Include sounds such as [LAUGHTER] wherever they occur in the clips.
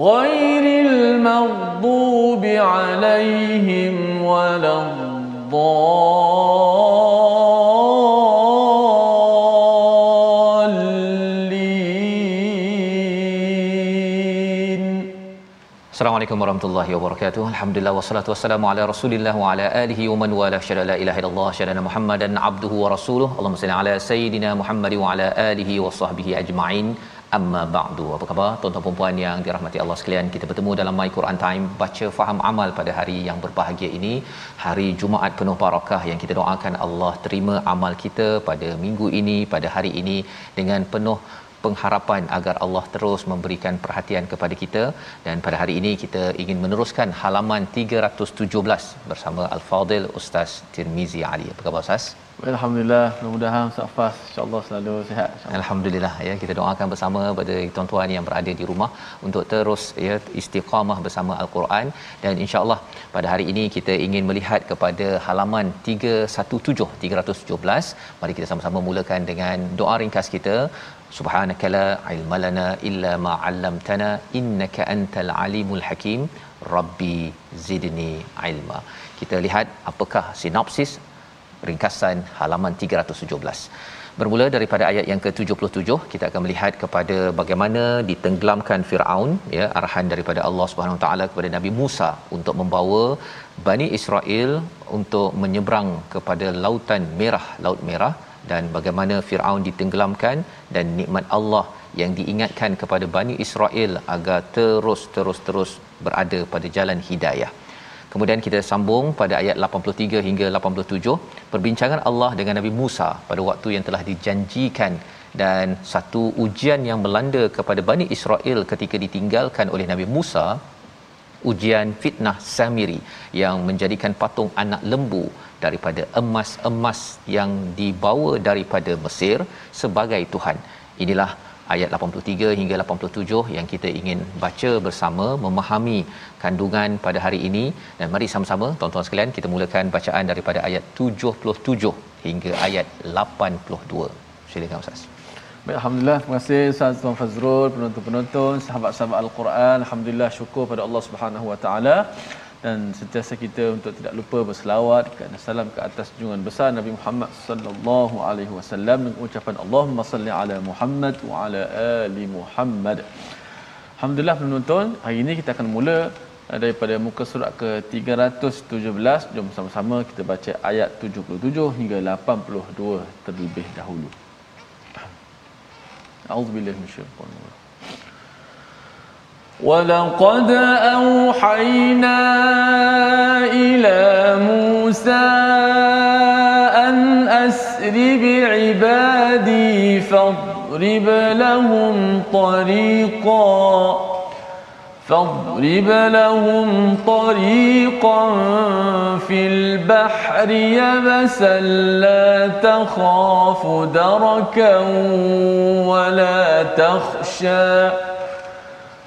غير المغضوب عليهم ولا الضالين. السلام عليكم ورحمة الله وبركاته الحمد لله والصلاة والسلام على رسول الله وعلى آله ومن والاه شهد لا إله إلا الله شهد أن محمدا عبده ورسوله اللهم صل على سيدنا محمد وعلى آله وصحبه أجمعين Amma ba'du. Apa khabar tuan-tuan dan puan yang dirahmati Allah sekalian? Kita bertemu dalam My Quran Time baca faham amal pada hari yang berbahagia ini, hari Jumaat penuh barakah yang kita doakan Allah terima amal kita pada minggu ini, pada hari ini dengan penuh pengharapan agar Allah terus memberikan perhatian kepada kita dan pada hari ini kita ingin meneruskan halaman 317 bersama Al-Fadil Ustaz Tirmizi Ali. Apa khabar Ustaz? Alhamdulillah, mudah-mudahan Ustaz Fas insya-Allah selalu sihat. InsyaAllah. Alhamdulillah ya kita doakan bersama pada tuan-tuan yang berada di rumah untuk terus ya istiqamah bersama Al-Quran dan insya-Allah pada hari ini kita ingin melihat kepada halaman 317 317. Mari kita sama-sama mulakan dengan doa ringkas kita Subhanaka la ilma lana illa ma 'allamtana innaka antal alimul hakim rabbi zidni ilma. Kita lihat apakah sinopsis ringkasan halaman 317. Bermula daripada ayat yang ke-77 kita akan melihat kepada bagaimana ditenggelamkan Firaun ya arahan daripada Allah Subhanahu Wa Taala kepada Nabi Musa untuk membawa Bani Israel untuk menyeberang kepada lautan merah laut merah dan bagaimana Firaun ditenggelamkan dan nikmat Allah yang diingatkan kepada Bani Israel agar terus terus terus berada pada jalan hidayah. Kemudian kita sambung pada ayat 83 hingga 87 perbincangan Allah dengan Nabi Musa pada waktu yang telah dijanjikan dan satu ujian yang melanda kepada Bani Israel ketika ditinggalkan oleh Nabi Musa ujian fitnah Samiri yang menjadikan patung anak lembu daripada emas-emas yang dibawa daripada Mesir sebagai tuhan. Inilah ayat 83 hingga 87 yang kita ingin baca bersama memahami kandungan pada hari ini dan mari sama-sama tuan-tuan sekalian kita mulakan bacaan daripada ayat 77 hingga ayat 82. Silakan Ustaz. Baik, Alhamdulillah, terima kasih Ustaz Tuan Fazrul, penonton-penonton, sahabat-sahabat Al-Quran. Alhamdulillah, syukur pada Allah Subhanahu Wa Taala dan sentiasa kita untuk tidak lupa berselawat dan salam ke atas junjungan besar Nabi Muhammad sallallahu alaihi wasallam dengan ucapan Allahumma salli ala Muhammad wa ala ali Muhammad. Alhamdulillah penonton, hari ini kita akan mula daripada muka surat ke 317. Jom sama-sama kita baca ayat 77 hingga 82 terlebih dahulu. A'udzubillahi minasyaitanir rajim. ولقد أوحينا إلى موسى أن أسر بعبادي فاضرب لهم طريقا فاضرب لهم طريقا في البحر يبسا لا تخاف دركا ولا تخشى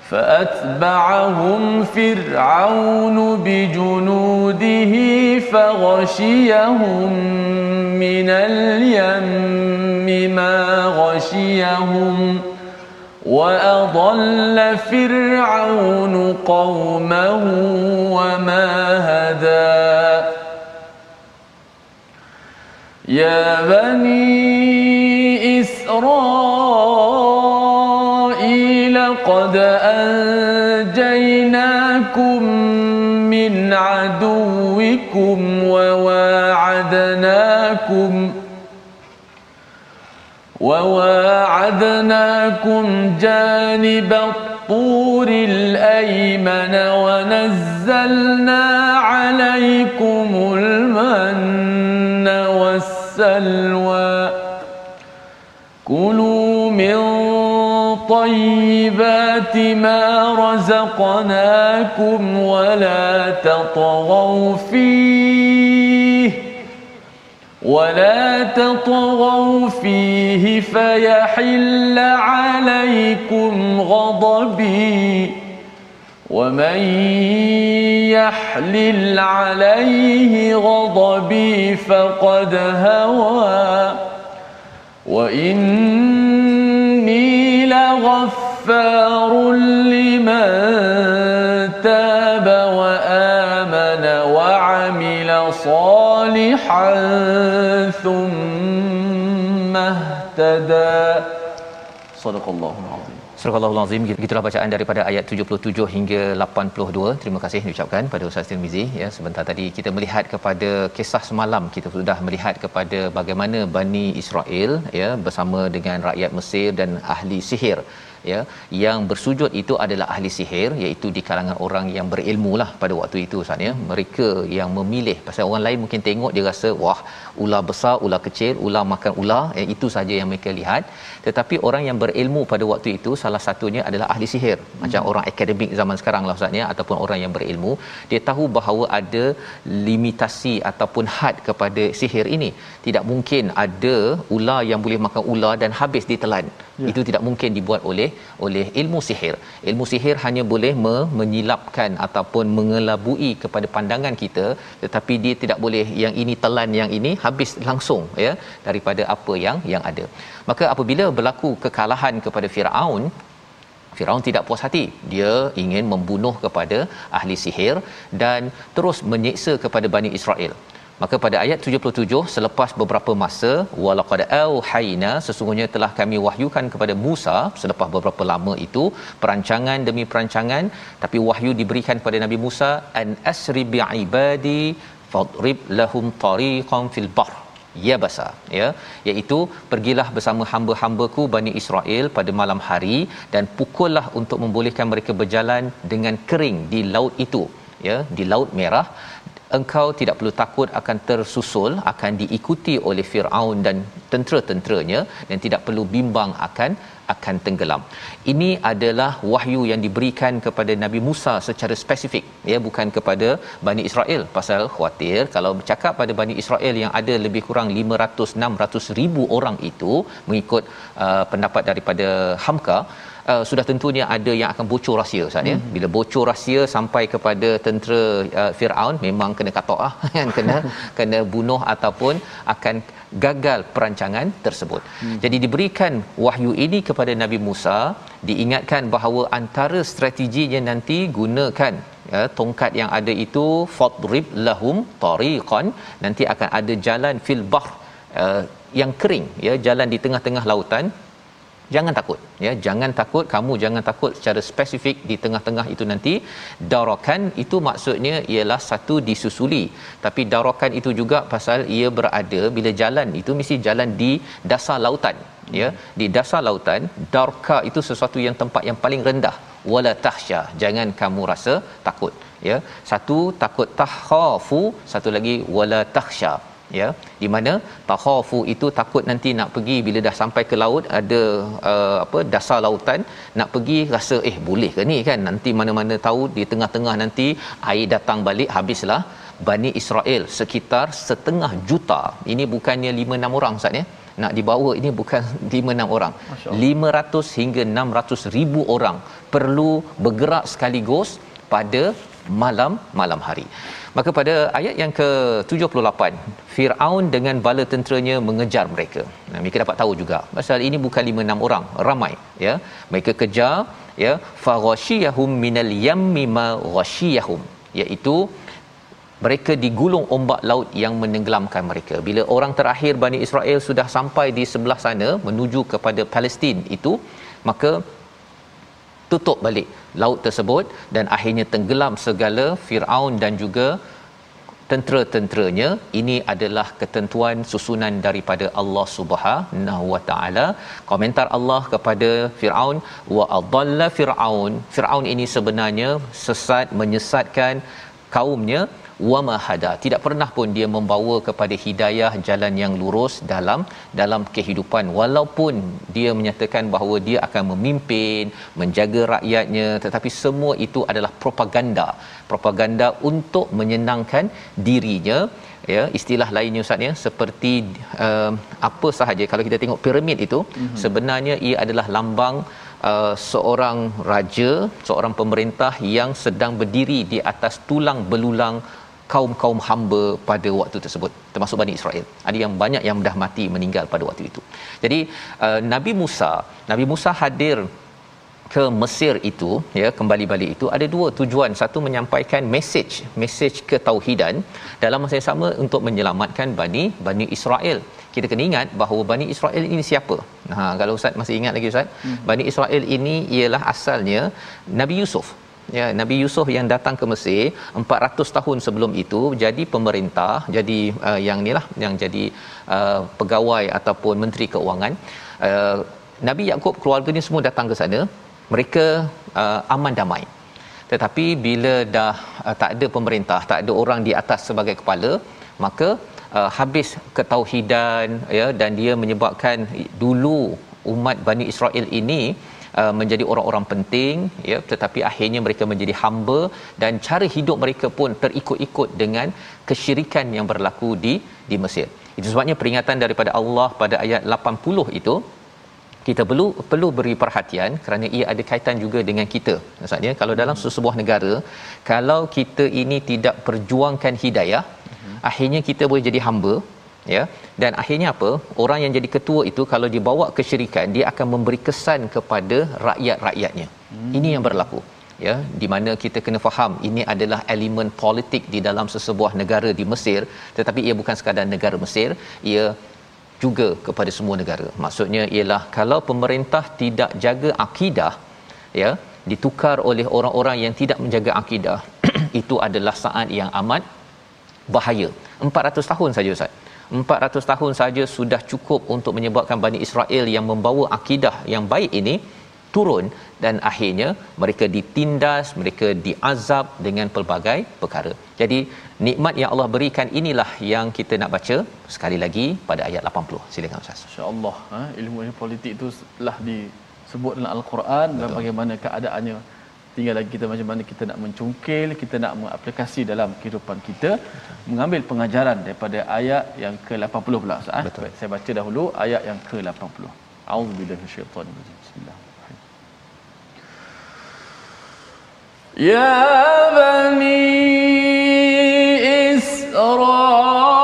فأتبعهم فرعون بجنوده فغشيهم من اليم ما غشيهم وأضل فرعون قومه وما هدى. يا بني إسرائيل عدوكم وواعدناكم وواعدناكم جانب الطور الأيمن ونزلنا عليكم المن والسلوى. كلوا من طيبات ما رزقناكم ولا تطغوا فيه ولا تطغوا فيه فيحل عليكم غضبي ومن يحلل عليه غضبي فقد هوى وإني لغفار لمن تاب وآمن وعمل صالحا ثم اهتدى صدق الله العظيم Surah Al-Azim gitulah bacaan daripada ayat 77 hingga 82. Terima kasih diucapkan pada Ustaz Tirmizi ya. Sebentar tadi kita melihat kepada kisah semalam kita sudah melihat kepada bagaimana Bani Israel ya bersama dengan rakyat Mesir dan ahli sihir ya yang bersujud itu adalah ahli sihir iaitu di kalangan orang yang berilmu lah pada waktu itu Ustaz ya. Mereka yang memilih pasal orang lain mungkin tengok dia rasa wah ular besar ular kecil ular makan ular ya, itu saja yang mereka lihat. Tetapi orang yang berilmu pada waktu itu salah satunya adalah ahli sihir macam hmm. orang akademik zaman sekarang lah Ustaz ya ataupun orang yang berilmu. Dia tahu bahawa ada limitasi ataupun had kepada sihir ini. Tidak mungkin ada ular yang boleh makan ular dan habis ditelan. Ya. itu tidak mungkin dibuat oleh oleh ilmu sihir ilmu sihir hanya boleh me- menyilapkan ataupun mengelabui kepada pandangan kita tetapi dia tidak boleh yang ini telan yang ini habis langsung ya daripada apa yang yang ada maka apabila berlaku kekalahan kepada Firaun Firaun tidak puas hati. Dia ingin membunuh kepada ahli sihir dan terus menyiksa kepada Bani Israel. Maka pada ayat 77 selepas beberapa masa walaqad auhayna sesungguhnya telah kami wahyukan kepada Musa selepas beberapa lama itu perancangan demi perancangan. Tapi wahyu diberikan kepada Nabi Musa an asri bi ibadi fadrib lahum tariqan fil bahr. Ya basa ya. Iaitu pergilah bersama hamba-hambaku Bani Israel pada malam hari dan pukullah untuk membolehkan mereka berjalan dengan kering di laut itu ya di laut merah engkau tidak perlu takut akan tersusul akan diikuti oleh Firaun dan tentera-tenteranya dan tidak perlu bimbang akan akan tenggelam. Ini adalah wahyu yang diberikan kepada Nabi Musa secara spesifik ya bukan kepada Bani Israel pasal khawatir kalau bercakap pada Bani Israel yang ada lebih kurang 500 600 ribu orang itu mengikut uh, pendapat daripada Hamka uh, sudah tentunya ada yang akan bocor rahsia Ustaz ya. Hmm. Bila bocor rahsia sampai kepada tentera uh, Firaun memang kena katok ah [LAUGHS] kan kena [LAUGHS] kena bunuh ataupun akan gagal perancangan tersebut. Hmm. Jadi diberikan wahyu ini kepada Nabi Musa diingatkan bahawa antara strateginya nanti gunakan ya tongkat yang ada itu fadrib lahum tariqan nanti akan ada jalan fil bahr uh, yang kering ya jalan di tengah-tengah lautan jangan takut ya. Jangan takut kamu jangan takut secara spesifik di tengah-tengah itu nanti. Darakan itu maksudnya ialah satu disusuli. Tapi darakan itu juga pasal ia berada bila jalan itu mesti jalan di dasar lautan ya. Di dasar lautan darka itu sesuatu yang tempat yang paling rendah. Wala tahsya jangan kamu rasa takut ya. Satu takut takhafu satu lagi wala tahsya ya di mana takhafu itu takut nanti nak pergi bila dah sampai ke laut ada uh, apa dasar lautan nak pergi rasa eh boleh ke ni kan? Nanti mana-mana tahu di tengah-tengah nanti air datang balik habislah. Bani Israel sekitar setengah juta. Ini bukannya 5 6 orang Ustaz ya? Nak dibawa ini bukan [LAUGHS] 5 6 orang 500 hingga 600 ribu orang perlu bergerak sekaligus pada malam malam hari Maka pada ayat yang ke-78, Firaun dengan bala tenteranya mengejar mereka. Nah, mereka dapat tahu juga pasal ini bukan 5 6 orang, ramai ya. Mereka kejar ya faghashiyahum minal yammi ma ghashiyahum iaitu mereka digulung ombak laut yang menenggelamkan mereka. Bila orang terakhir Bani Israel sudah sampai di sebelah sana menuju kepada Palestin itu, maka tutup balik laut tersebut dan akhirnya tenggelam segala Firaun dan juga tentera-tenteranya. Ini adalah ketentuan susunan daripada Allah Subhanahu wa taala. Komentar Allah kepada Firaun wa adalla Firaun. Firaun ini sebenarnya sesat menyesatkan kaumnya wa mahada tidak pernah pun dia membawa kepada hidayah jalan yang lurus dalam dalam kehidupan. Walaupun dia menyatakan bahawa dia akan memimpin menjaga rakyatnya tetapi semua itu adalah propaganda. Propaganda untuk menyenangkan dirinya. Ya istilah lainnya ustaz ya seperti uh, apa sahaja. Kalau kita tengok piramid itu mm-hmm. sebenarnya ia adalah lambang Uh, seorang raja, seorang pemerintah yang sedang berdiri di atas tulang belulang kaum-kaum hamba pada waktu tersebut termasuk Bani Israel. Ada yang banyak yang dah mati meninggal pada waktu itu. Jadi uh, Nabi Musa, Nabi Musa hadir ke Mesir itu ya kembali balik itu ada dua tujuan satu menyampaikan message message ketauhidan dalam masa yang sama untuk menyelamatkan Bani Bani Israel kita kena ingat bahawa Bani Israel ini siapa ha kalau ustaz masih ingat lagi ustaz hmm. Bani Israel ini ialah asalnya Nabi Yusuf ya Nabi Yusuf yang datang ke Mesir 400 tahun sebelum itu jadi pemerintah jadi uh, yang inilah yang jadi uh, pegawai ataupun menteri keuangan. Uh, Nabi Yakub keluarganya semua datang ke sana. Mereka uh, aman damai. Tetapi bila dah uh, tak ada pemerintah tak ada orang di atas sebagai kepala maka uh, habis ketauhidan ya dan dia menyebabkan dulu umat Bani Israel ini uh, menjadi orang-orang penting ya tetapi akhirnya mereka menjadi hamba dan cara hidup mereka pun terikut-ikut dengan kesyirikan yang berlaku di di Mesir. Itu sebabnya peringatan daripada Allah pada ayat 80 itu kita perlu perlu beri perhatian kerana ia ada kaitan juga dengan kita. Maksudnya kalau dalam sebuah negara kalau kita ini tidak perjuangkan hidayah uh-huh. akhirnya kita boleh jadi hamba ya dan akhirnya apa orang yang jadi ketua itu kalau dibawa kesyirikan dia akan memberi kesan kepada rakyat-rakyatnya. Hmm. Ini yang berlaku ya di mana kita kena faham ini adalah elemen politik di dalam sesebuah negara di Mesir tetapi ia bukan sekadar negara Mesir ia juga kepada semua negara. Maksudnya ialah kalau pemerintah tidak jaga akidah ya ditukar oleh orang-orang yang tidak menjaga akidah [CLEARS THROAT] itu adalah saat yang amat bahaya. 400 tahun saja Ustaz. 400 tahun saja sudah cukup untuk menyebabkan Bani Israel yang membawa akidah yang baik ini turun dan akhirnya mereka ditindas, mereka diazab dengan pelbagai perkara. Jadi nikmat yang Allah berikan inilah yang kita nak baca sekali lagi pada ayat 80. Silakan Ustaz. Insya-Allah, ha, ilmu politik itu telah disebut dalam Al-Quran Betul. dan bagaimana keadaannya tinggal lagi kita macam mana kita nak mencungkil kita nak mengaplikasi dalam kehidupan kita Betul. mengambil pengajaran daripada ayat yang ke-80 pula eh? Betul. Ha? Baik, saya baca dahulu ayat yang ke-80 auzubillahi minasyaitanir rajim bismillah ya bani isra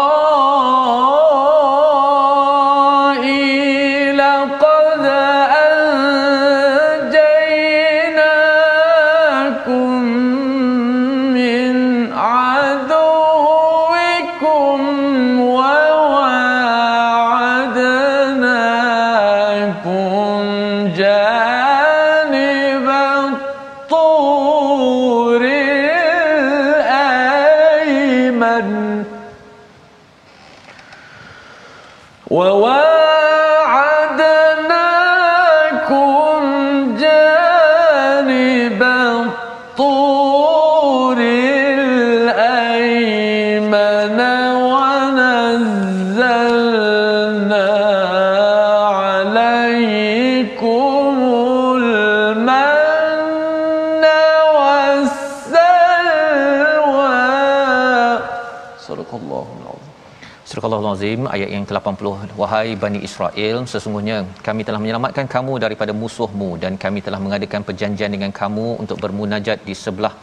80 wahai bani Israel sesungguhnya kami telah menyelamatkan kamu daripada musuhmu dan kami telah mengadakan perjanjian dengan kamu untuk bermunajat di sebelah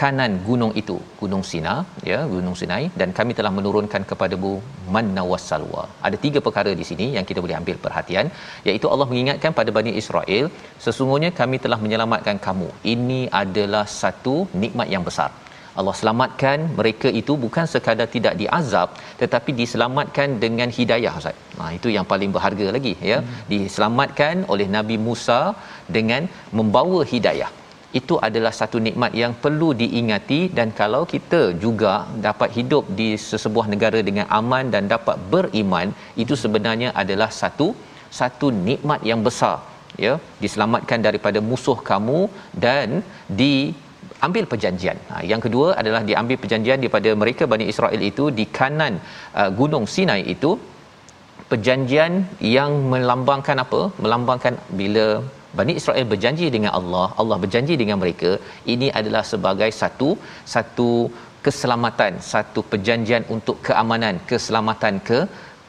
kanan gunung itu gunung Sina ya gunung Sinai dan kami telah menurunkan kepadamu manna wasalwa ada tiga perkara di sini yang kita boleh ambil perhatian iaitu Allah mengingatkan pada bani Israel sesungguhnya kami telah menyelamatkan kamu. Ini adalah satu nikmat yang besar. Allah selamatkan mereka itu bukan sekadar tidak diazab tetapi diselamatkan dengan hidayah Ustaz. Nah itu yang paling berharga lagi ya. Hmm. Diselamatkan oleh Nabi Musa dengan membawa hidayah itu adalah satu nikmat yang perlu diingati dan kalau kita juga dapat hidup di sesebuah negara dengan aman dan dapat beriman itu sebenarnya adalah satu satu nikmat yang besar ya diselamatkan daripada musuh kamu dan di ambil perjanjian. Ha, yang kedua adalah diambil perjanjian daripada mereka Bani Israel itu di kanan uh, gunung Sinai itu perjanjian yang melambangkan apa? Melambangkan bila Bani Israel berjanji dengan Allah, Allah berjanji dengan mereka, ini adalah sebagai satu satu keselamatan, satu perjanjian untuk keamanan, keselamatan ke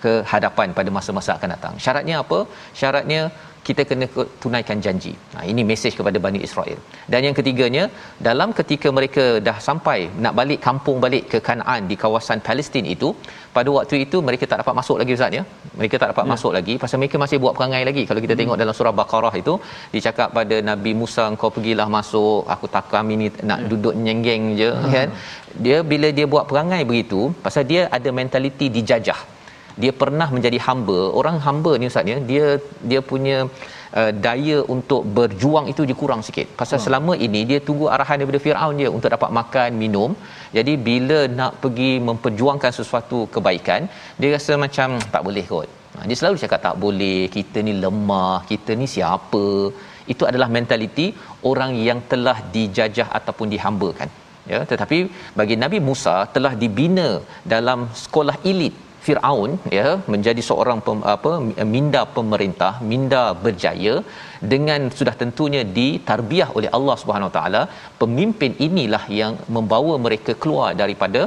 ke hadapan pada masa-masa akan datang. Syaratnya apa? Syaratnya kita kena tunaikan janji. Nah, ini mesej kepada Bani Israel. Dan yang ketiganya, dalam ketika mereka dah sampai nak balik kampung balik ke Kanaan di kawasan Palestin itu, pada waktu itu mereka tak dapat masuk lagi Ustaz ya. Mereka tak dapat ya. masuk lagi pasal mereka masih buat perangai lagi. Kalau kita hmm. tengok dalam surah Baqarah itu, dicakap pada Nabi Musa kau pergilah masuk, aku tak kami ni nak ya. duduk nyenggeng je hmm. kan. Dia bila dia buat perangai begitu, pasal dia ada mentaliti dijajah dia pernah menjadi hamba. Orang hamba ni ustaz ya dia dia punya uh, daya untuk berjuang itu dia kurang sikit. Pasal hmm. selama ini dia tunggu arahan daripada Firaun dia untuk dapat makan minum. Jadi bila nak pergi memperjuangkan sesuatu kebaikan dia rasa macam tak boleh kot. Ha, dia selalu cakap tak boleh kita ni lemah kita ni siapa. Itu adalah mentaliti orang yang telah dijajah ataupun dihambakan. Ya tetapi bagi Nabi Musa telah dibina dalam sekolah elit Firaun ya menjadi seorang pem, apa minda pemerintah minda berjaya dengan sudah tentunya ditarbiah oleh Allah Subhanahu taala pemimpin inilah yang membawa mereka keluar daripada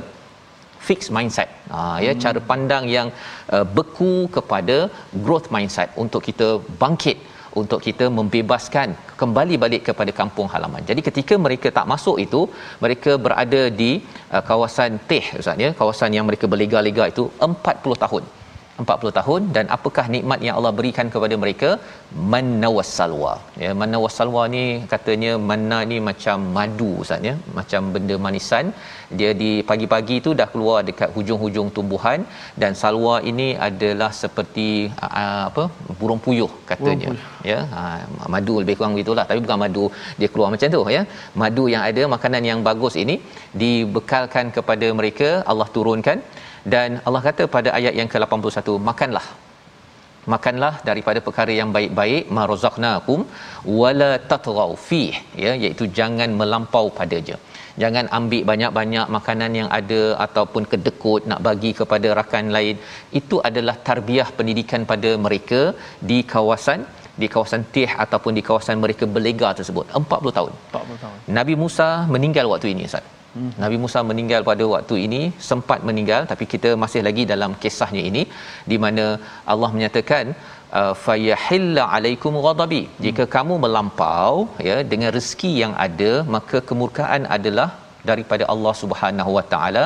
fixed mindset ha ya hmm. cara pandang yang uh, beku kepada growth mindset untuk kita bangkit untuk kita membebaskan kembali balik kepada kampung halaman. Jadi ketika mereka tak masuk itu, mereka berada di uh, kawasan Teh Ustaz ya, kawasan yang mereka berlega-lega itu 40 tahun. 40 tahun dan apakah nikmat yang Allah berikan kepada mereka? Manna wassalwa ya manna wassalwa ni katanya manna ni macam madu ustaz ya. Macam benda manisan. Dia di pagi-pagi tu dah keluar dekat hujung-hujung tumbuhan dan salwa ini adalah seperti uh, apa? Burung puyuh katanya. Burung puyuh. ya ha, madu lebih kurang gitulah tapi bukan madu dia keluar macam tu ya. Madu yang ada makanan yang bagus ini dibekalkan kepada mereka Allah turunkan dan Allah kata pada ayat yang ke-81 makanlah. Makanlah daripada perkara yang baik-baik marzaqnakum wala tatghaw fi ya iaitu jangan melampau padanya jangan ambil banyak-banyak makanan yang ada ataupun kedekut nak bagi kepada rakan lain. Itu adalah tarbiyah pendidikan pada mereka di kawasan di kawasan Tih ataupun di kawasan mereka berlega tersebut. 40 tahun. 40 tahun. Nabi Musa meninggal waktu ini Ustaz Hmm. Nabi Musa meninggal pada waktu ini sempat meninggal tapi kita masih lagi dalam kisahnya ini di mana Allah menyatakan uh, fayahilla alaikum ghadabi jika kamu melampau ya dengan rezeki yang ada maka kemurkaan adalah daripada Allah Subhanahu Wa Taala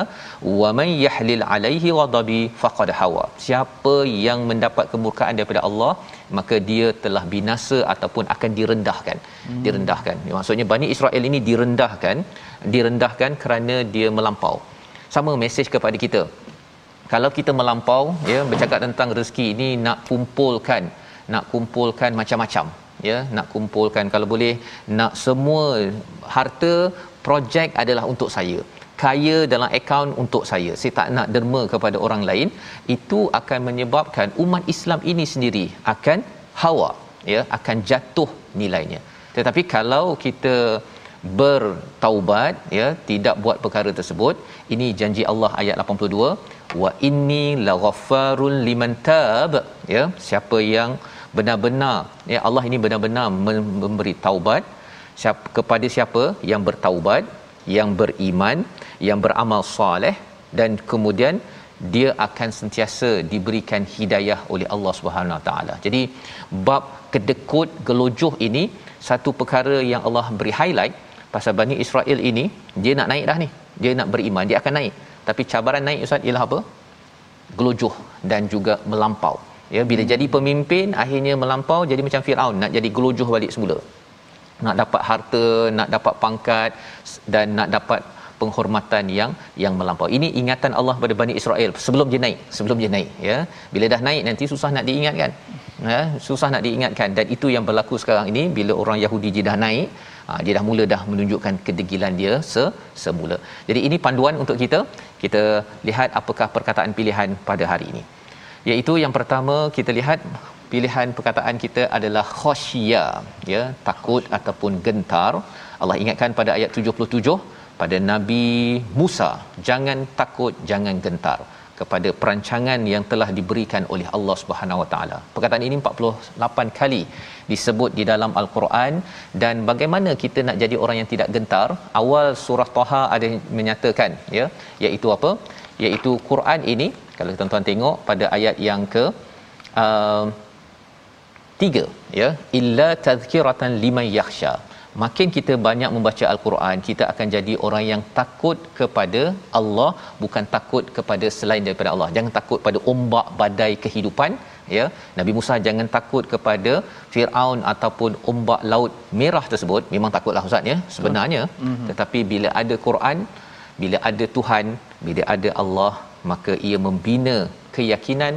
wa man yahlil alaihi ghadabi faqad hawa. Siapa yang mendapat kemurkaan daripada Allah maka dia telah binasa ataupun akan direndahkan. Hmm. direndahkan. Maksudnya Bani Israel ini direndahkan direndahkan kerana dia melampau. Sama mesej kepada kita. Kalau kita melampau ya bercakap tentang rezeki ini nak kumpulkan nak kumpulkan macam-macam ya nak kumpulkan. Kalau boleh nak semua harta projek adalah untuk saya. Kaya dalam akaun untuk saya. Saya tak nak derma kepada orang lain. Itu akan menyebabkan umat Islam ini sendiri akan hawa ya akan jatuh nilainya. Tetapi kalau kita bertaubat ya tidak buat perkara tersebut ini janji Allah ayat 82 wa inni laghaffarul liman tab ya siapa yang benar-benar ya Allah ini benar-benar memberi taubat siapa kepada siapa yang bertaubat yang beriman yang beramal soleh dan kemudian dia akan sentiasa diberikan hidayah oleh Allah Subhanahu Wa taala. Jadi bab kedekut gelojoh ini satu perkara yang Allah beri highlight pasal Bani Israel ini dia nak naik dah ni. Dia nak beriman, dia akan naik. Tapi cabaran naik ustaz ialah apa? Gelojoh dan juga melampau. Ya bila hmm. jadi pemimpin akhirnya melampau jadi macam Firaun nak jadi gelojoh balik semula nak dapat harta, nak dapat pangkat dan nak dapat penghormatan yang yang melampau. Ini ingatan Allah pada Bani Israel sebelum dia naik, sebelum dia naik ya. Bila dah naik nanti susah nak diingatkan. Ya, susah nak diingatkan dan itu yang berlaku sekarang ini bila orang Yahudi dia dah naik, ha, dia dah mula dah menunjukkan kedegilan dia se semula. Jadi ini panduan untuk kita. Kita lihat apakah perkataan pilihan pada hari ini. Iaitu yang pertama kita lihat pilihan perkataan kita adalah khasyia ya takut ataupun gentar Allah ingatkan pada ayat 77 pada Nabi Musa jangan takut jangan gentar kepada perancangan yang telah diberikan oleh Allah Subhanahu Wa Taala. Perkataan ini 48 kali disebut di dalam Al-Quran dan bagaimana kita nak jadi orang yang tidak gentar? Awal surah Taha ada menyatakan ya, iaitu apa? Iaitu Quran ini kalau tuan-tuan tengok pada ayat yang ke uh, tiga ya illa tazkiratan liman yakhsha. Makin kita banyak membaca al-Quran kita akan jadi orang yang takut kepada Allah bukan takut kepada selain daripada Allah. Jangan takut pada ombak badai kehidupan ya. Nabi Musa jangan takut kepada Firaun ataupun ombak laut merah tersebut. Memang takutlah ustaz ya sebenarnya. Mm-hmm. tetapi bila ada Quran bila ada Tuhan bila ada Allah maka ia membina keyakinan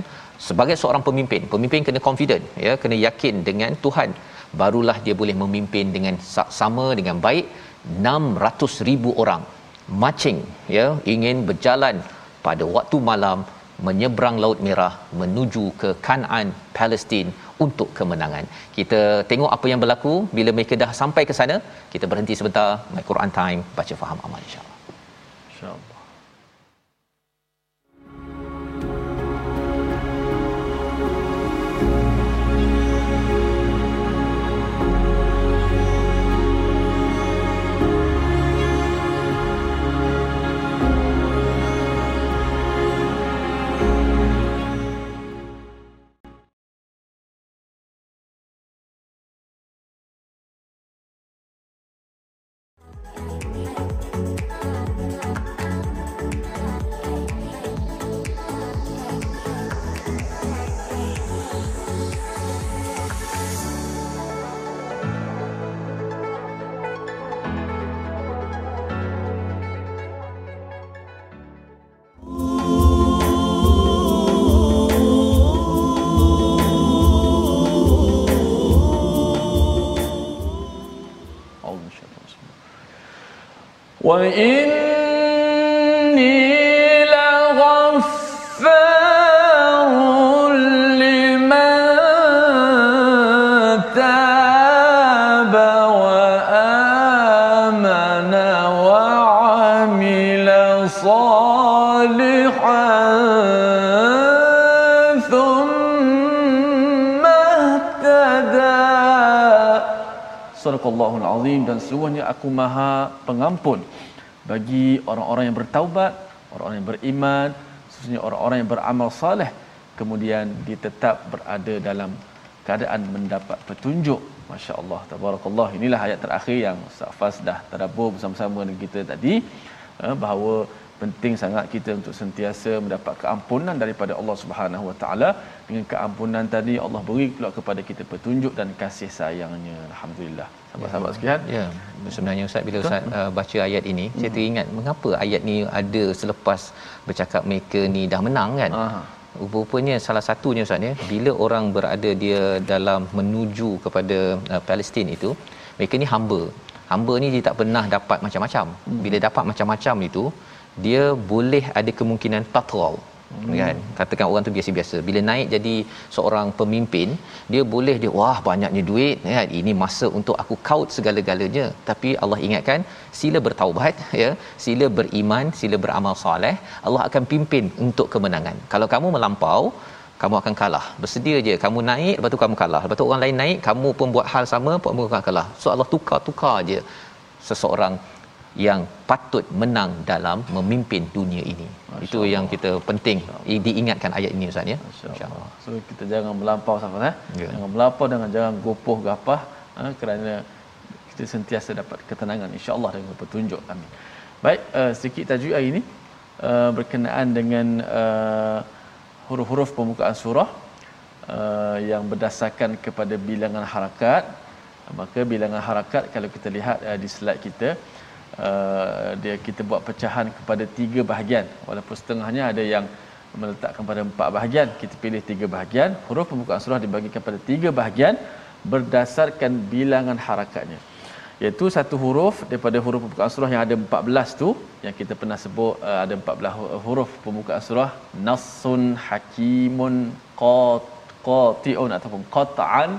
sebagai seorang pemimpin pemimpin kena confident ya kena yakin dengan Tuhan barulah dia boleh memimpin dengan sama dengan baik 600,000 orang marching ya ingin berjalan pada waktu malam menyeberang laut merah menuju ke Kanaan Palestin untuk kemenangan. Kita tengok apa yang berlaku bila mereka dah sampai ke sana. Kita berhenti sebentar my Quran time baca faham amal insya-Allah. Insya-Allah. وإني لغفار لمن تاب وآمن وعمل صالحا ثم اهتدى صدق الله العظيم dan sesungguhnya aku maha pengampun bagi orang-orang yang bertaubat, orang-orang yang beriman, khususnya orang-orang yang beramal saleh kemudian dia tetap berada dalam keadaan mendapat petunjuk. Masya-Allah, tabarakallah. Inilah ayat terakhir yang Ustaz Fas dah tadabbur bersama-sama dengan kita tadi eh, bahawa penting sangat kita untuk sentiasa mendapat keampunan daripada Allah Subhanahu Wa Taala dengan keampunan tadi Allah beri pula kepada kita petunjuk dan kasih sayangnya alhamdulillah sahabat-sahabat ya. sekalian ya sebenarnya ustaz bila ustaz uh, baca ayat ini hmm. saya teringat mengapa ayat ni ada selepas bercakap mereka ni dah menang kan Aha. Rupanya salah satunya Ustaz ya, bila orang berada dia dalam menuju kepada uh, Palestin itu, mereka ni hamba. Hamba ni dia tak pernah dapat macam-macam. Hmm. Bila dapat macam-macam itu, dia boleh ada kemungkinan tatrau hmm. kan? Katakan orang tu biasa-biasa. Bila naik jadi seorang pemimpin dia boleh dia wah banyaknya duit kan? Ini masa untuk aku kaut segala-galanya. Tapi Allah ingatkan sila bertaubat [LAUGHS] ya sila beriman sila beramal soleh Allah akan pimpin untuk kemenangan. Kalau kamu melampau kamu akan kalah. Bersedia je. Kamu naik lepas tu kamu kalah. Lepas tu orang lain naik kamu pun buat hal sama kamu akan kalah. So Allah tukar-tukar je seseorang yang patut menang dalam memimpin dunia ini. Masya Itu Allah. yang kita penting diingatkan ayat ini Ustaz ya. Insya-Allah. So kita jangan melampau sama eh. Ya. Jangan melampau dengan jangan gopoh gapah eh, kerana kita sentiasa dapat ketenangan insya-Allah dengan petunjuk kami. Baik, uh, sedikit tajuk hari ini uh, berkenaan dengan uh, huruf-huruf pembukaan surah uh, yang berdasarkan kepada bilangan harakat. Maka bilangan harakat kalau kita lihat uh, di slide kita uh, dia kita buat pecahan kepada tiga bahagian. Walaupun setengahnya ada yang meletakkan pada empat bahagian kita pilih tiga bahagian. Huruf pembukaan surah dibagikan pada tiga bahagian berdasarkan bilangan harakatnya. Iaitu satu huruf daripada huruf pembukaan surah yang ada 14 tu yang kita pernah sebut uh, ada 14 huruf pembukaan surah. Nassun hakimun qat qatiun ataupun qat'an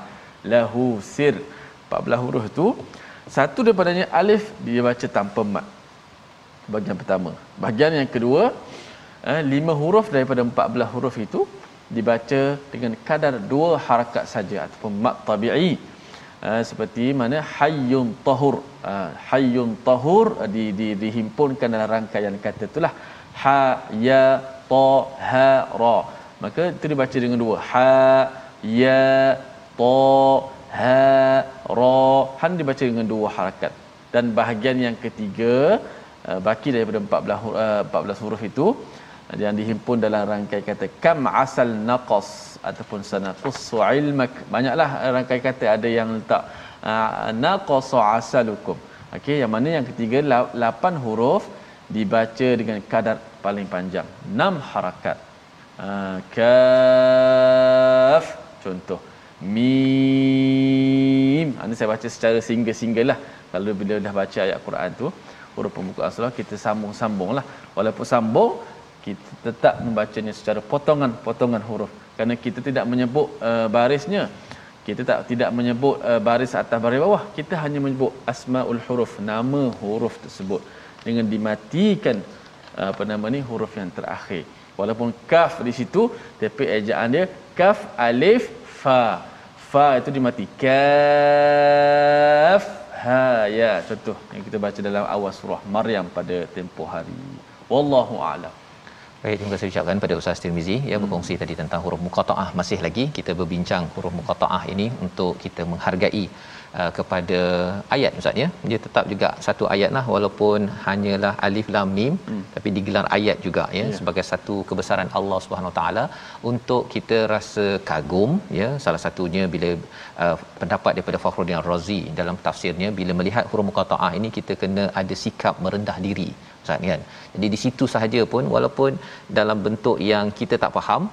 lahu sir. 14 huruf tu satu daripadanya alif dia baca tanpa mat. Bahagian pertama. Bahagian yang kedua eh, lima huruf daripada 14 huruf itu dibaca dengan kadar dua harakat saja ataupun mat tabi'i. Uh, seperti mana hayyun tahur. Uh, hayyun tahur uh, di, di dihimpunkan dalam rangkaian kata itulah. Ha ya ta ha ra. Maka itu dibaca dengan dua. Ha ya ta ha ra han dibaca dengan dua harakat. Dan bahagian yang ketiga uh, baki daripada 14 uh, 14 huruf itu yang dihimpun dalam rangkai kata kam asal naqas ataupun sanaqussu ilmak. Banyaklah rangkai kata ada yang letak naqasa asalukum. Okey yang mana yang ketiga lapan huruf dibaca dengan kadar paling panjang. Enam harakat. Kaf contoh mim. Ini saya baca secara single-single lah. Kalau bila dah baca ayat Quran tu huruf pembukaan surah kita sambung-sambung lah walaupun sambung kita tetap membacanya secara potongan-potongan huruf. Kerana kita tidak menyebut uh, barisnya. Kita tak tidak menyebut uh, baris atas baris bawah. Kita hanya menyebut asmaul huruf nama huruf tersebut. Dengan dimatikan uh, apa nama ni huruf yang terakhir. Walaupun kaf di situ tapi ejaan dia kaf alif fa. Fa itu dimati. Kaf. Ha ya. Contoh yang kita baca dalam awal surah maryam pada tempoh hari. Wallahu a'lam. Baik, terima kasih ucapkan pada Ustaz Tirmizi. Ya hmm. berkongsi tadi tentang huruf muqataah. Masih lagi kita berbincang huruf muqataah ini untuk kita menghargai uh, kepada ayat Ustaz ya. Dia tetap juga satu ayat lah walaupun hanyalah alif lam mim hmm. tapi digelar ayat juga ya yeah. sebagai satu kebesaran Allah Subhanahu taala untuk kita rasa kagum ya. Salah satunya bila uh, pendapat daripada Fakhruddin Razi dalam tafsirnya bila melihat huruf muqataah ini kita kena ada sikap merendah diri Ustaz kan. Jadi di situ sahaja pun walaupun dalam bentuk yang kita tak faham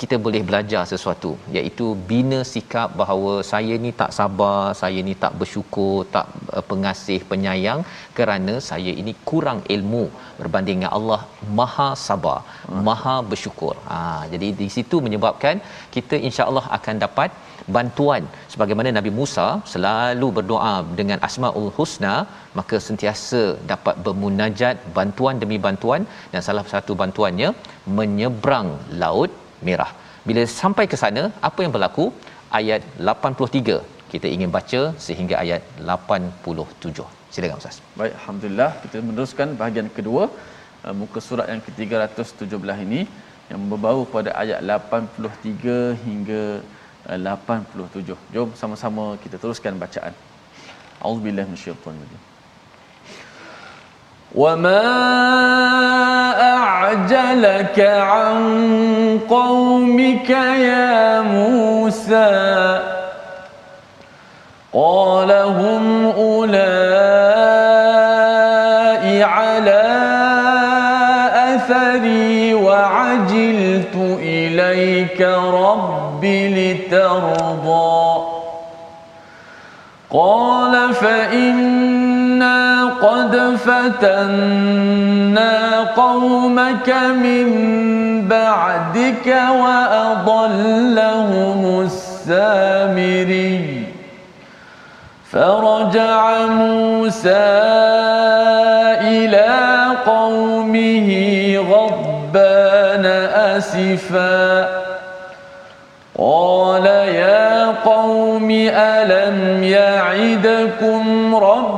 kita boleh belajar sesuatu iaitu bina sikap bahawa saya ni tak sabar, saya ni tak bersyukur, tak uh, pengasih, penyayang kerana saya ini kurang ilmu berbanding dengan Allah Maha Sabar, hmm. Maha Bersyukur. Ha jadi di situ menyebabkan kita insya-Allah akan dapat bantuan sebagaimana Nabi Musa selalu berdoa dengan asmaul husna maka sentiasa dapat bermunajat bantuan demi bantuan dan salah satu bantuannya menyeberang laut merah bila sampai ke sana apa yang berlaku ayat 83 kita ingin baca sehingga ayat 87 silakan ustaz baik alhamdulillah kita meneruskan bahagian kedua uh, muka surat yang ke-317 ini yang berbau pada ayat 83 hingga 87. Jom sama-sama kita teruskan bacaan. Auzubillahi minasyaitonir rajim. وما أعجلك عن قومك يا موسى قال هم أولئك على أثري وعجلت إليك رب لترضى قال قد فتنا قومك من بعدك وأضلهم السامري. فرجع موسى إلى قومه غضبان أسفا. قال يا قوم ألم يعدكم ربكم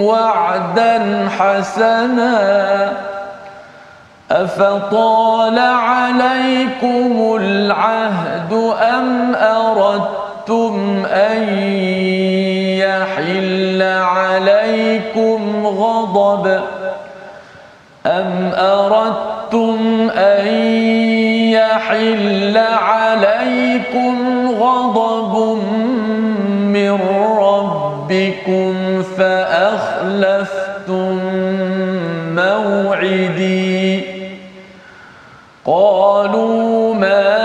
وعدا حسنا أفطال عليكم العهد أم أردتم أن يحل عليكم غضب أم أردتم أن يحل عليكم غضب من ربكم ربكم فأخلفتم موعدي. قالوا ما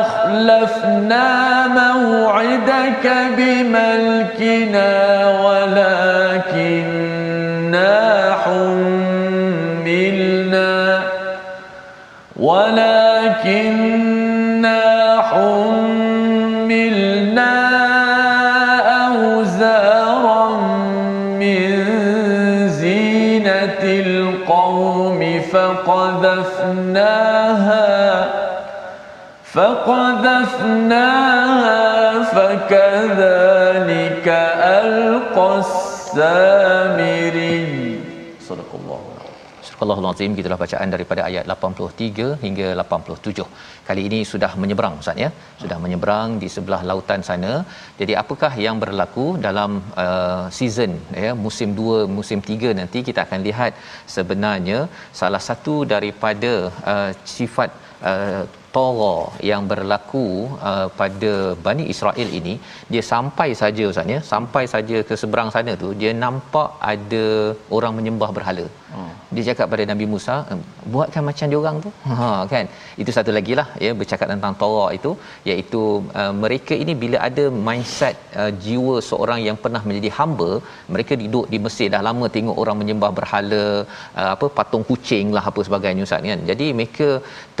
أخلفنا موعدك بملكنا ولكننا حملنا ولكننا حملنا فقذفناها فكذلك ألقى السامري صدق الله Allahul Azim gitulah bacaan daripada ayat 83 hingga 87. Kali ini sudah menyeberang Ustaz ya. Sudah menyeberang di sebelah lautan sana. Jadi apakah yang berlaku dalam uh, season ya musim 2 musim 3 nanti kita akan lihat sebenarnya salah satu daripada uh, sifat uh, Tara yang berlaku uh, pada Bani Israel ini dia sampai saja ustaz ya sampai saja ke seberang sana tu dia nampak ada orang menyembah berhala. Hmm. Dia cakap pada Nabi Musa buatkan macam dia orang tu. [LAUGHS] Ha kan. Itu satu lagi lah ya bercakap tentang Tara itu iaitu uh, mereka ini bila ada mindset uh, jiwa seorang yang pernah menjadi hamba mereka duduk di Mesir dah lama tengok orang menyembah berhala uh, apa patung kucing lah apa sebagainya ustaz kan. Jadi mereka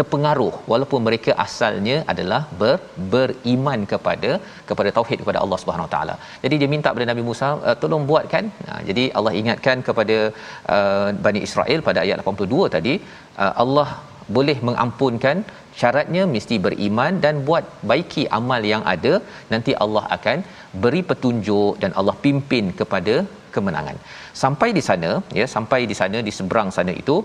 terpengaruh walaupun mereka asalnya adalah ber, beriman kepada kepada tauhid kepada Allah Subhanahu Taala. Jadi dia minta kepada Nabi Musa uh, tolong buatkan. Nah, jadi Allah ingatkan kepada uh, Bani Israel pada ayat 82 tadi uh, Allah boleh mengampunkan syaratnya mesti beriman dan buat baiki amal yang ada nanti Allah akan beri petunjuk dan Allah pimpin kepada kemenangan. Sampai di sana ya sampai di sana di seberang sana itu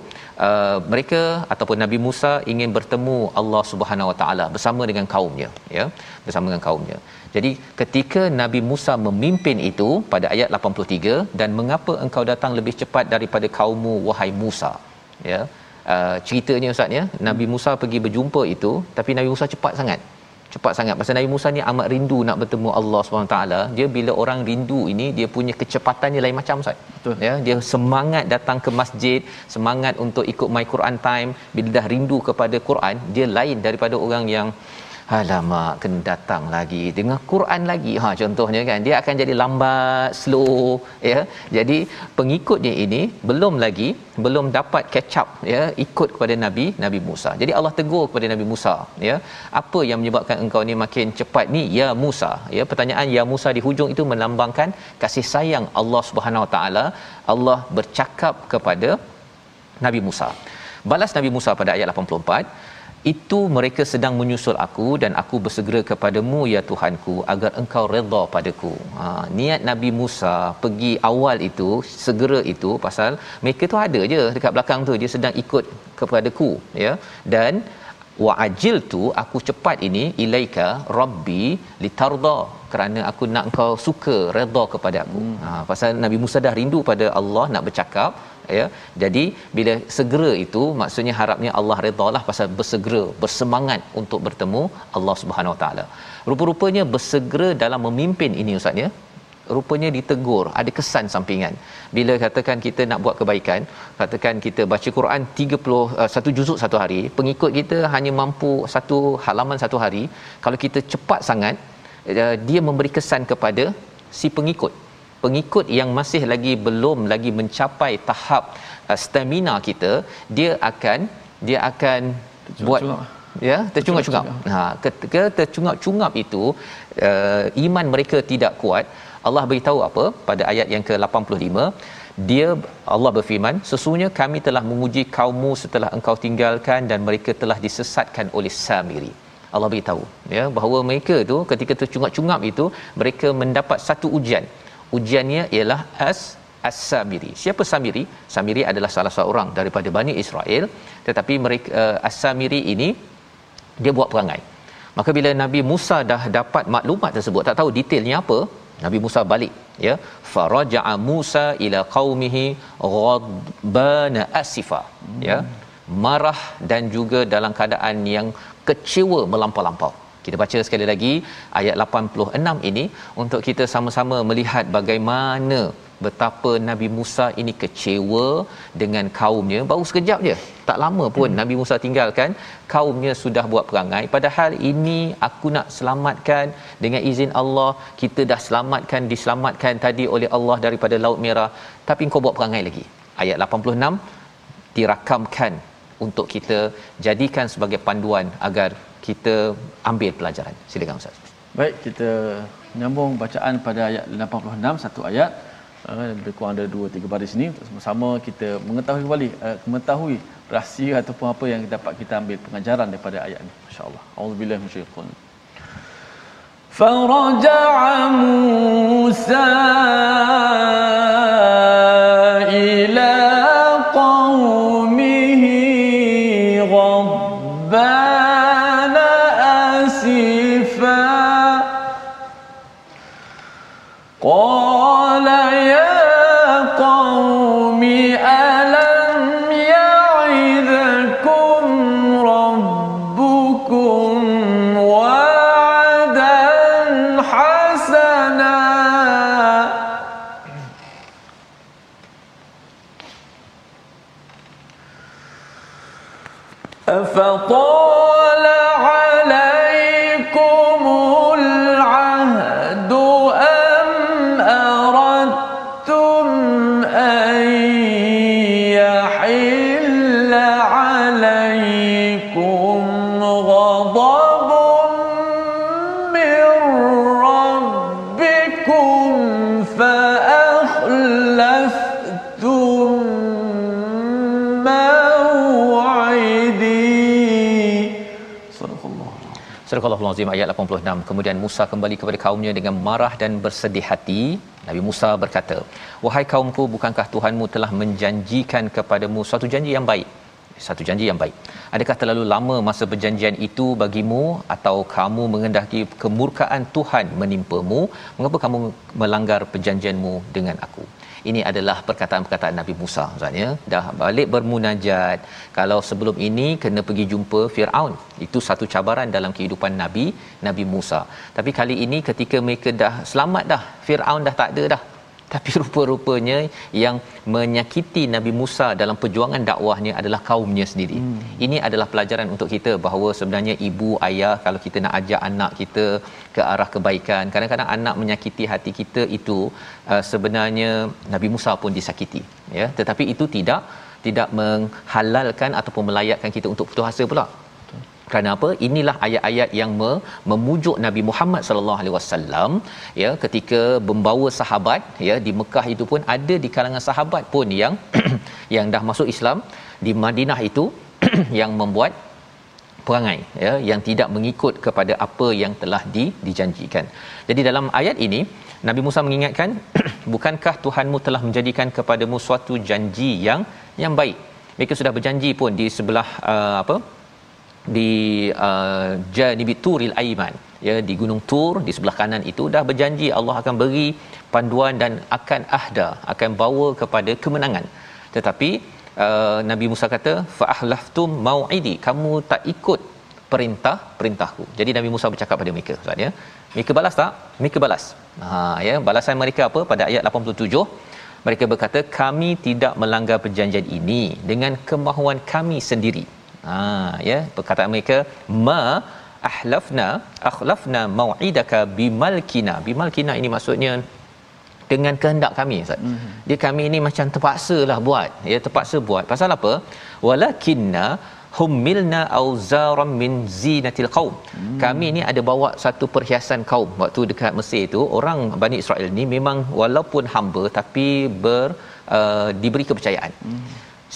uh, mereka ataupun Nabi Musa ingin bertemu Allah Subhanahu Wa Taala bersama dengan kaumnya ya bersama dengan kaumnya. Jadi ketika Nabi Musa memimpin itu pada ayat 83 dan mengapa engkau datang lebih cepat daripada kaummu wahai Musa ya uh, ceritanya ustaz ya Nabi Musa pergi berjumpa itu tapi Nabi Musa cepat sangat cepat sangat. Pasal Nabi Musa ni amat rindu nak bertemu Allah SWT dia bila orang rindu ini dia punya kecepatannya lain macam Ustaz. Betul. Ya dia semangat datang ke masjid semangat untuk ikut my Quran time. Bila dah rindu kepada Quran dia lain daripada orang yang Alamak, kena datang lagi dengan Quran lagi. Ha contohnya kan, dia akan jadi lambat, slow ya. Jadi pengikutnya ini belum lagi belum dapat catch up ya ikut kepada Nabi Nabi Musa. Jadi Allah tegur kepada Nabi Musa ya. Apa yang menyebabkan engkau ni makin cepat ni ya Musa? Ya pertanyaan ya Musa di hujung itu melambangkan kasih sayang Allah Subhanahu Wa Taala. Allah bercakap kepada Nabi Musa. Balas Nabi Musa pada ayat 84 itu mereka sedang menyusul aku dan aku bersegera kepadamu ya Tuhanku agar engkau redha padaku. Ha, niat Nabi Musa pergi awal itu segera itu pasal mereka tu ada je dekat belakang tu dia sedang ikut kepadaku ya dan wa ajil tu aku cepat ini ilaika rabbi litarda kerana aku nak engkau suka redha kepada aku. Hmm. Ha pasal Nabi Musa dah rindu pada Allah nak bercakap ya. Jadi bila segera itu maksudnya harapnya Allah redalah pasal bersegera bersemangat untuk bertemu Allah Subhanahu Wa Taala. Rupa-rupanya bersegera dalam memimpin ini ustaz ya. Rupanya ditegur ada kesan sampingan. Bila katakan kita nak buat kebaikan katakan kita baca Quran 30 uh, satu juzuk satu hari pengikut kita hanya mampu satu halaman satu hari kalau kita cepat sangat uh, dia memberi kesan kepada si pengikut pengikut yang masih lagi belum lagi mencapai tahap uh, stamina kita dia akan dia akan Tercungap buat ya tercungap-cungap. Ha ketika tercungap-cungap itu uh, iman mereka tidak kuat. Allah beritahu apa? Pada ayat yang ke-85 dia Allah berfirman sesungguhnya kami telah menguji kaummu setelah engkau tinggalkan dan mereka telah disesatkan oleh Samiri Allah beritahu ya bahawa mereka tu ketika tercungap-cungap itu mereka mendapat satu ujian ujiannya ialah as As-Samiri. Siapa Samiri? Samiri adalah salah seorang daripada Bani Israel tetapi mereka uh, As-Samiri ini dia buat perangai. Maka bila Nabi Musa dah dapat maklumat tersebut tak tahu detailnya apa, Nabi Musa balik ya. Faraja'a Musa ila qaumihi ghadbana asifa ya. Marah dan juga dalam keadaan yang kecewa melampau-lampau Kita baca sekali lagi ayat 86 ini untuk kita sama-sama melihat bagaimana betapa Nabi Musa ini kecewa dengan kaumnya. Baru sekejap je tak lama pun hmm. Nabi Musa tinggalkan kaumnya sudah buat perangai. Padahal ini aku nak selamatkan dengan izin Allah. Kita dah selamatkan diselamatkan tadi oleh Allah daripada laut merah. Tapi kau buat perangai lagi. Ayat 86 dirakamkan untuk kita jadikan sebagai panduan agar kita ambil pelajaran silakan ustaz baik kita nyambung bacaan pada ayat 86 satu ayat uh, lebih kurang ada 2 3 baris ini untuk sama-sama kita mengetahui kembali uh, mengetahui rahsia ataupun apa yang dapat kita ambil pengajaran daripada ayat ini insyaallah auzubillahi minasyaitanir فرجع موسى إلى آسفا قال Surah Al-Azim ayat 86. Kemudian Musa kembali kepada kaumnya dengan marah dan bersedih hati. Nabi Musa berkata, "Wahai kaumku, bukankah Tuhanmu telah menjanjikan kepadamu suatu janji yang baik?" Satu janji yang baik. Adakah terlalu lama masa perjanjian itu bagimu atau kamu mengendaki kemurkaan Tuhan menimpamu? Mengapa kamu melanggar perjanjianmu dengan aku? Ini adalah perkataan-perkataan Nabi Musa Ustaz ya. Dah balik bermunajat. Kalau sebelum ini kena pergi jumpa Firaun. Itu satu cabaran dalam kehidupan Nabi Nabi Musa. Tapi kali ini ketika mereka dah selamat dah, Firaun dah tak ada dah. Tapi [LAUGHS] rupa-rupanya yang menyakiti Nabi Musa dalam perjuangan dakwahnya adalah kaumnya sendiri. Hmm. Ini adalah pelajaran untuk kita bahawa sebenarnya ibu ayah kalau kita nak ajak anak kita ke arah kebaikan, kadang-kadang anak menyakiti hati kita itu uh, sebenarnya Nabi Musa pun disakiti, ya. Tetapi itu tidak tidak menghalalkan ataupun melayakkan kita untuk putus asa pula kerana apa inilah ayat-ayat yang me- memujuk Nabi Muhammad sallallahu alaihi wasallam ya ketika membawa sahabat ya di Mekah itu pun ada di kalangan sahabat pun yang [CLEARS THROAT] yang dah masuk Islam di Madinah itu [CLEARS THROAT] yang membuat perangai ya yang tidak mengikut kepada apa yang telah di, dijanjikan. Jadi dalam ayat ini Nabi Musa mengingatkan [CLEARS THROAT] bukankah Tuhanmu telah menjadikan kepadamu suatu janji yang yang baik. Mereka sudah berjanji pun di sebelah uh, apa di uh, Janibi Turil Aiman. Ya di Gunung Tur di sebelah kanan itu dah berjanji Allah akan beri panduan dan akan ahda akan bawa kepada kemenangan. Tetapi uh, Nabi Musa kata fa ahlaftum mau'idi kamu tak ikut perintah perintahku. Jadi Nabi Musa bercakap pada mereka ustaz ya. Mereka balas tak? Mereka balas. Ha ya balasan mereka apa? Pada ayat 87 mereka berkata kami tidak melanggar perjanjian ini dengan kemahuan kami sendiri Ha ya perkataan mereka ma ahlafna akhlafna mau'idaka bimalkina. Bimalkina ini maksudnya dengan kehendak kami Ustaz. Mm-hmm. Dia kami ini macam terpaksalah buat. Ya terpaksa buat. Pasal apa? Walakinna humilna auzaram min zinatil qaum. Hmm. Kami ni ada bawa satu perhiasan kaum waktu dekat Mesir itu orang Bani Israel ni memang walaupun hamba tapi ber uh, diberi kepercayaan. Hmm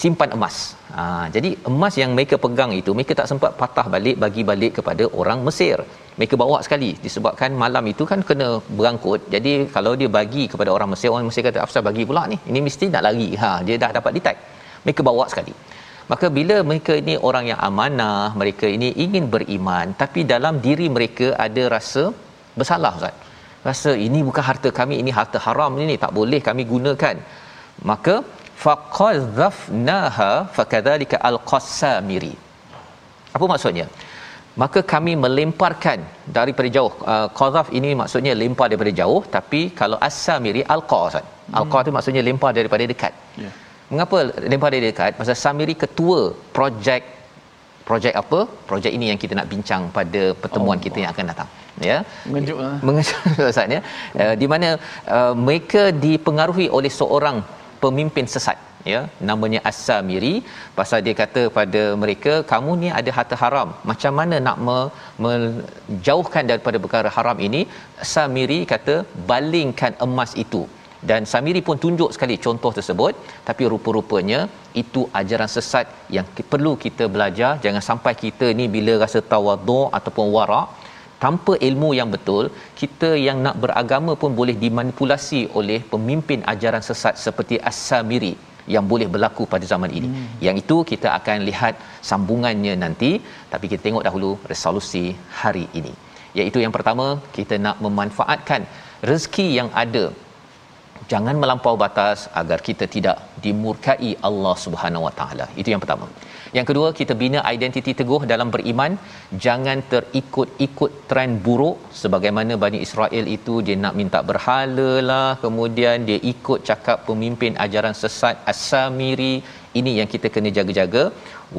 simpan emas. Ha, jadi emas yang mereka pegang itu mereka tak sempat patah balik bagi balik kepada orang Mesir. Mereka bawa sekali disebabkan malam itu kan kena berangkut. Jadi kalau dia bagi kepada orang Mesir, orang Mesir kata apa bagi pula ni? Ini mesti nak lari. Ha, dia dah dapat detect. Mereka bawa sekali. Maka bila mereka ini orang yang amanah, mereka ini ingin beriman, tapi dalam diri mereka ada rasa bersalah Ustaz. Rasa ini bukan harta kami, ini harta haram ini tak boleh kami gunakan. Maka faqadhafnaha fakadhalika alqasamiri apa maksudnya? Maka kami melemparkan daripada jauh. Uh, qadhaf ini maksudnya lempar daripada jauh tapi kalau as-samiri alqa Ustaz. Alqa hmm. tu maksudnya lempar daripada dekat. Ya. mengapa lempar dari dekat? Pasal samiri ketua projek projek apa? Projek ini yang kita nak bincang pada pertemuan Allah. kita yang akan datang. Ya? Mengejut lah. mengejut Ustaz ya? Uh, di mana uh, mereka dipengaruhi oleh seorang pemimpin sesat ya. Namanya As-Samiri. Pasal dia kata pada mereka kamu ni ada harta haram. Macam mana nak me, menjauhkan daripada perkara haram ini? Samiri kata balingkan emas itu. Dan Samiri pun tunjuk sekali contoh tersebut. Tapi rupa-rupanya itu ajaran sesat yang perlu kita belajar. Jangan sampai kita ni bila rasa tawaduk ataupun warak tanpa ilmu yang betul kita yang nak beragama pun boleh dimanipulasi oleh pemimpin ajaran sesat seperti As-Samiri yang boleh berlaku pada zaman ini. Hmm. Yang itu kita akan lihat sambungannya nanti tapi kita tengok dahulu resolusi hari ini. Iaitu yang pertama kita nak memanfaatkan rezeki yang ada jangan melampau batas agar kita tidak dimurkai Allah Subhanahu Wa Taala. Itu yang pertama. Yang kedua, kita bina identiti teguh dalam beriman, jangan terikut-ikut trend buruk sebagaimana Bani Israel itu dia nak minta berhala lah, kemudian dia ikut cakap pemimpin ajaran sesat As-Samiri. Ini yang kita kena jaga-jaga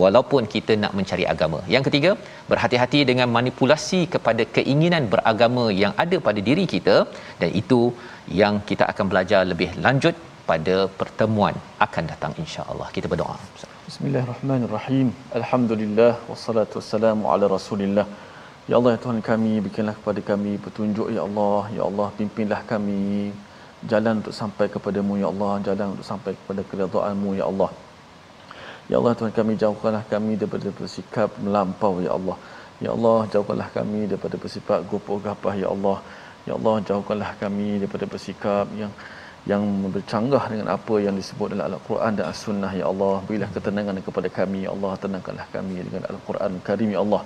walaupun kita nak mencari agama. Yang ketiga, berhati-hati dengan manipulasi kepada keinginan beragama yang ada pada diri kita dan itu yang kita akan belajar lebih lanjut pada pertemuan akan datang insya-Allah. Kita berdoa. Bismillahirrahmanirrahim. Alhamdulillah wassalatu wassalamu ala Rasulillah. Ya Allah ya Tuhan kami berikanlah kepada kami petunjuk ya Allah. Ya Allah pimpinlah kami jalan untuk sampai kepadamu ya Allah, jalan untuk sampai kepada keridhaan-Mu ya Allah. Ya Allah Tuhan kami jauhkanlah kami daripada bersikap melampau ya Allah. Ya Allah jauhkanlah kami daripada bersikap gopoh gapah ya Allah. Ya Allah jauhkanlah kami daripada bersikap yang yang bercanggah dengan apa yang disebut dalam Al-Quran dan As-Sunnah ya Allah berilah ketenangan kepada kami ya Allah tenangkanlah kami dengan Al-Quran Karim ya Allah.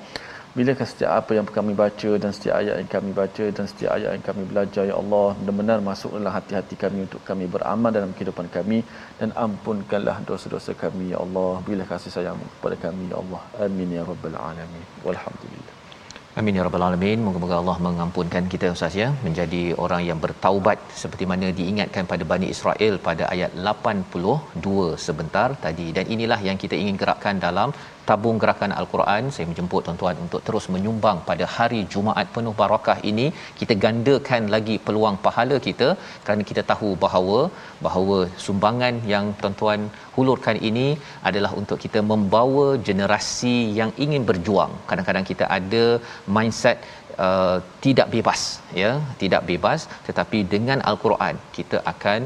Bila setiap apa yang kami baca dan setiap ayat yang kami baca dan setiap ayat yang kami belajar ya Allah benar-benar masuk dalam hati-hati kami untuk kami beramal dalam kehidupan kami dan ampunkanlah dosa-dosa kami ya Allah. Berilah kasih sayang kepada kami ya Allah. Amin ya rabbal alamin. Walhamdulillah Amin ya rabbal alamin. Moga-moga Allah mengampunkan kita Ustaz ya menjadi orang yang bertaubat seperti mana diingatkan pada Bani Israel pada ayat 82 sebentar tadi dan inilah yang kita ingin gerakkan dalam tabung gerakan al-Quran. Saya menjemput tuan-tuan untuk terus menyumbang pada hari Jumaat penuh barakah ini. Kita gandakan lagi peluang pahala kita kerana kita tahu bahawa bahawa sumbangan yang tuan-tuan hulurkan ini adalah untuk kita membawa generasi yang ingin berjuang. Kadang-kadang kita ada mindset uh, tidak bebas ya tidak bebas. Tetapi dengan al-Quran kita akan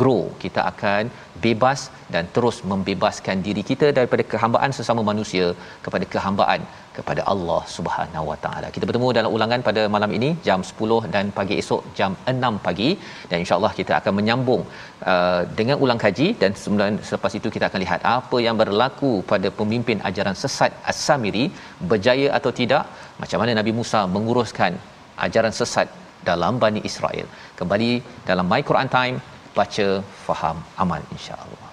grow kita akan bebas dan terus membebaskan diri kita daripada kehambaan sesama manusia kepada kehambaan kepada Allah Subhanahu Wa Taala. Kita bertemu dalam ulangan pada malam ini jam 10 dan pagi esok jam 6 pagi dan insya-Allah kita akan menyambung uh, dengan ulang kaji dan selepas itu kita akan lihat apa yang berlaku pada pemimpin ajaran sesat As-Samiri berjaya atau tidak macam mana Nabi Musa menguruskan ajaran sesat dalam Bani Israel. Kembali dalam My Quran Time baca faham amal insya-Allah.